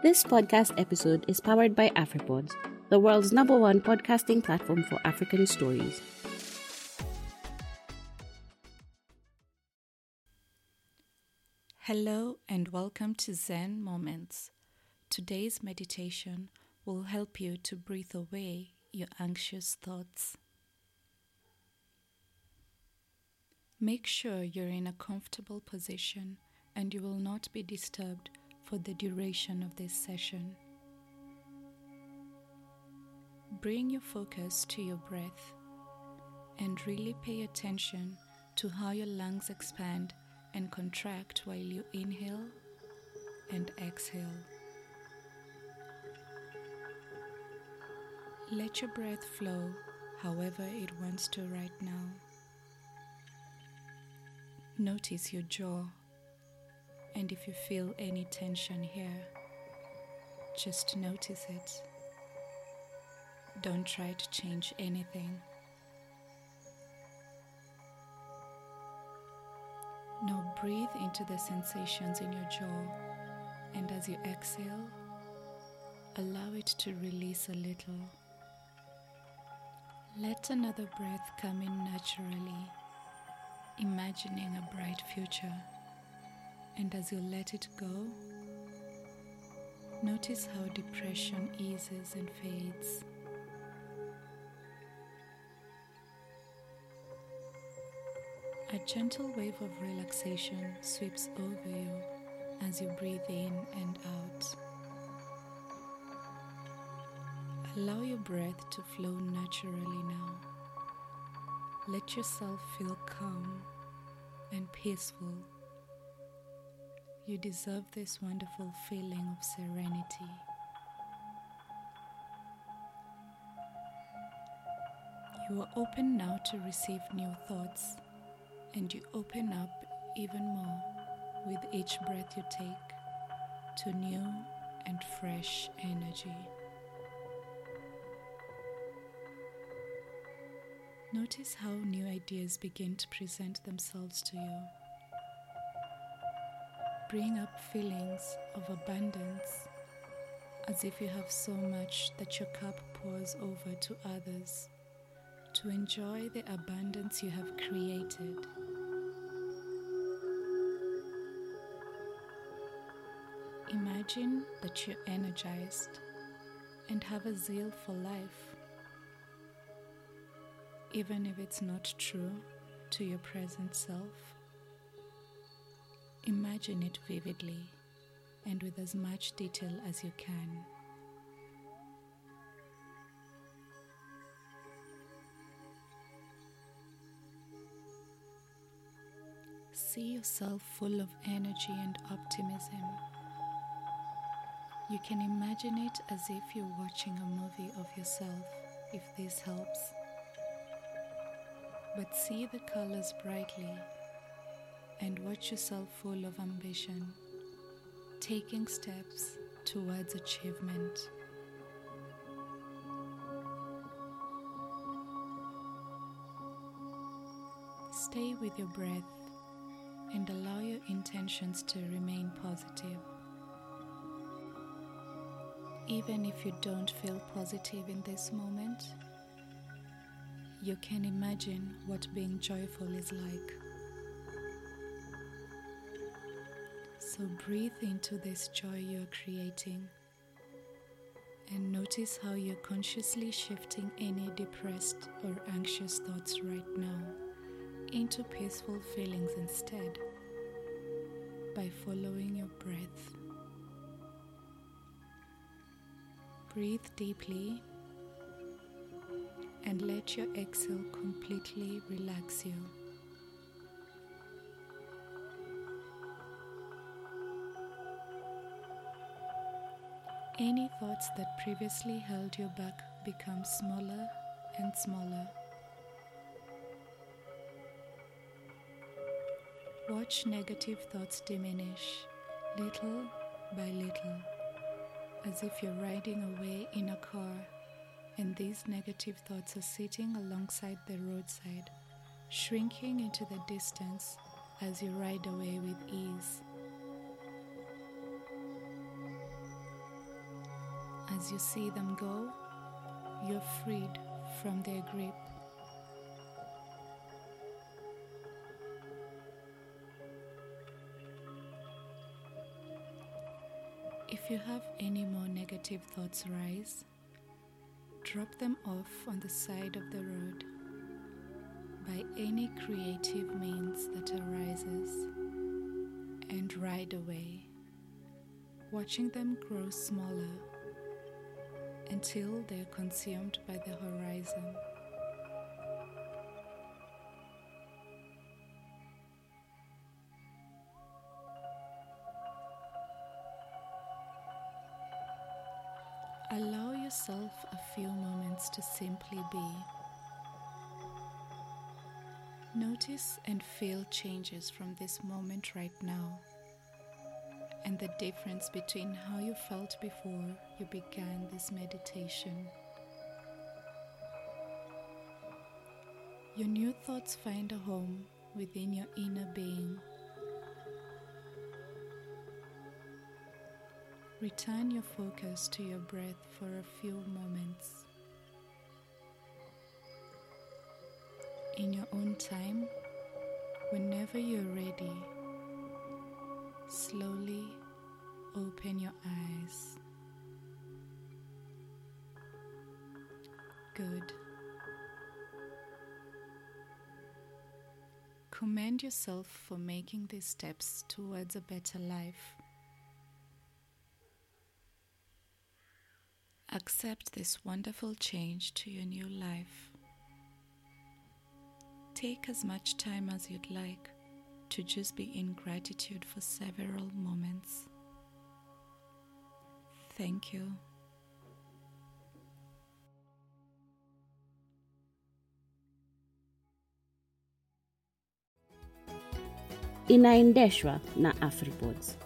This podcast episode is powered by AfriPods, the world's number one podcasting platform for African stories. Hello and welcome to Zen Moments. Today's meditation will help you to breathe away your anxious thoughts. Make sure you're in a comfortable position and you will not be disturbed for the duration of this session. Bring your focus to your breath and really pay attention to how your lungs expand and contract while you inhale and exhale. Let your breath flow however it wants to right now. Notice your jaw, and if you feel any tension here, just notice it. Don't try to change anything. Now breathe into the sensations in your jaw, and as you exhale, allow it to release a little. Let another breath come in naturally, imagining a bright future. And as you let it go, notice how depression eases and fades. A gentle wave of relaxation sweeps over you as you breathe in and out. Allow your breath to flow naturally now. Let yourself feel calm and peaceful. You deserve this wonderful feeling of serenity. You are open now to receive new thoughts and you open up even more with each breath you take to new and fresh energy. Notice how new ideas begin to present themselves to you. Bring up feelings of abundance as if you have so much that your cup pours over to others to enjoy the abundance you have created. Imagine that you're energized and have a zeal for life, even if it's not true to your present self. Imagine it vividly and with as much detail as you can. See yourself full of energy and optimism. You can imagine it as if you're watching a movie of yourself, if this helps. But see the colors brightly and watch yourself full of ambition, taking steps towards achievement. Stay with your breath and allow your intentions to remain positive. Even if you don't feel positive in this moment, you can imagine what being joyful is like. So breathe into this joy you're creating and notice how you're consciously shifting any depressed or anxious thoughts right now into peaceful feelings instead by following your breath. Breathe deeply and let your exhale completely relax you. Any thoughts that previously held you back become smaller and smaller. Watch negative thoughts diminish little by little, as if you're riding away in a car and these negative thoughts are sitting alongside the roadside, shrinking into the distance as you ride away with ease. As you see them go, you're freed from their grip. If you have any more negative thoughts rise, drop them off on the side of the road by any creative means that arises and ride away, watching them grow smaller until they're consumed by the horizon. Allow yourself a few moments to simply be. Notice and feel changes from this moment right now and the difference between how you felt before you began this meditation. Your new thoughts find a home within your inner being. Return your focus to your breath for a few moments. In your own time, whenever you're ready, slowly open your eyes. Good. Commend yourself for making these steps towards a better life. Accept this wonderful change to your new life. Take as much time as you'd like to just be in gratitude for several moments. Thank you. inaendeshwa na Afripods.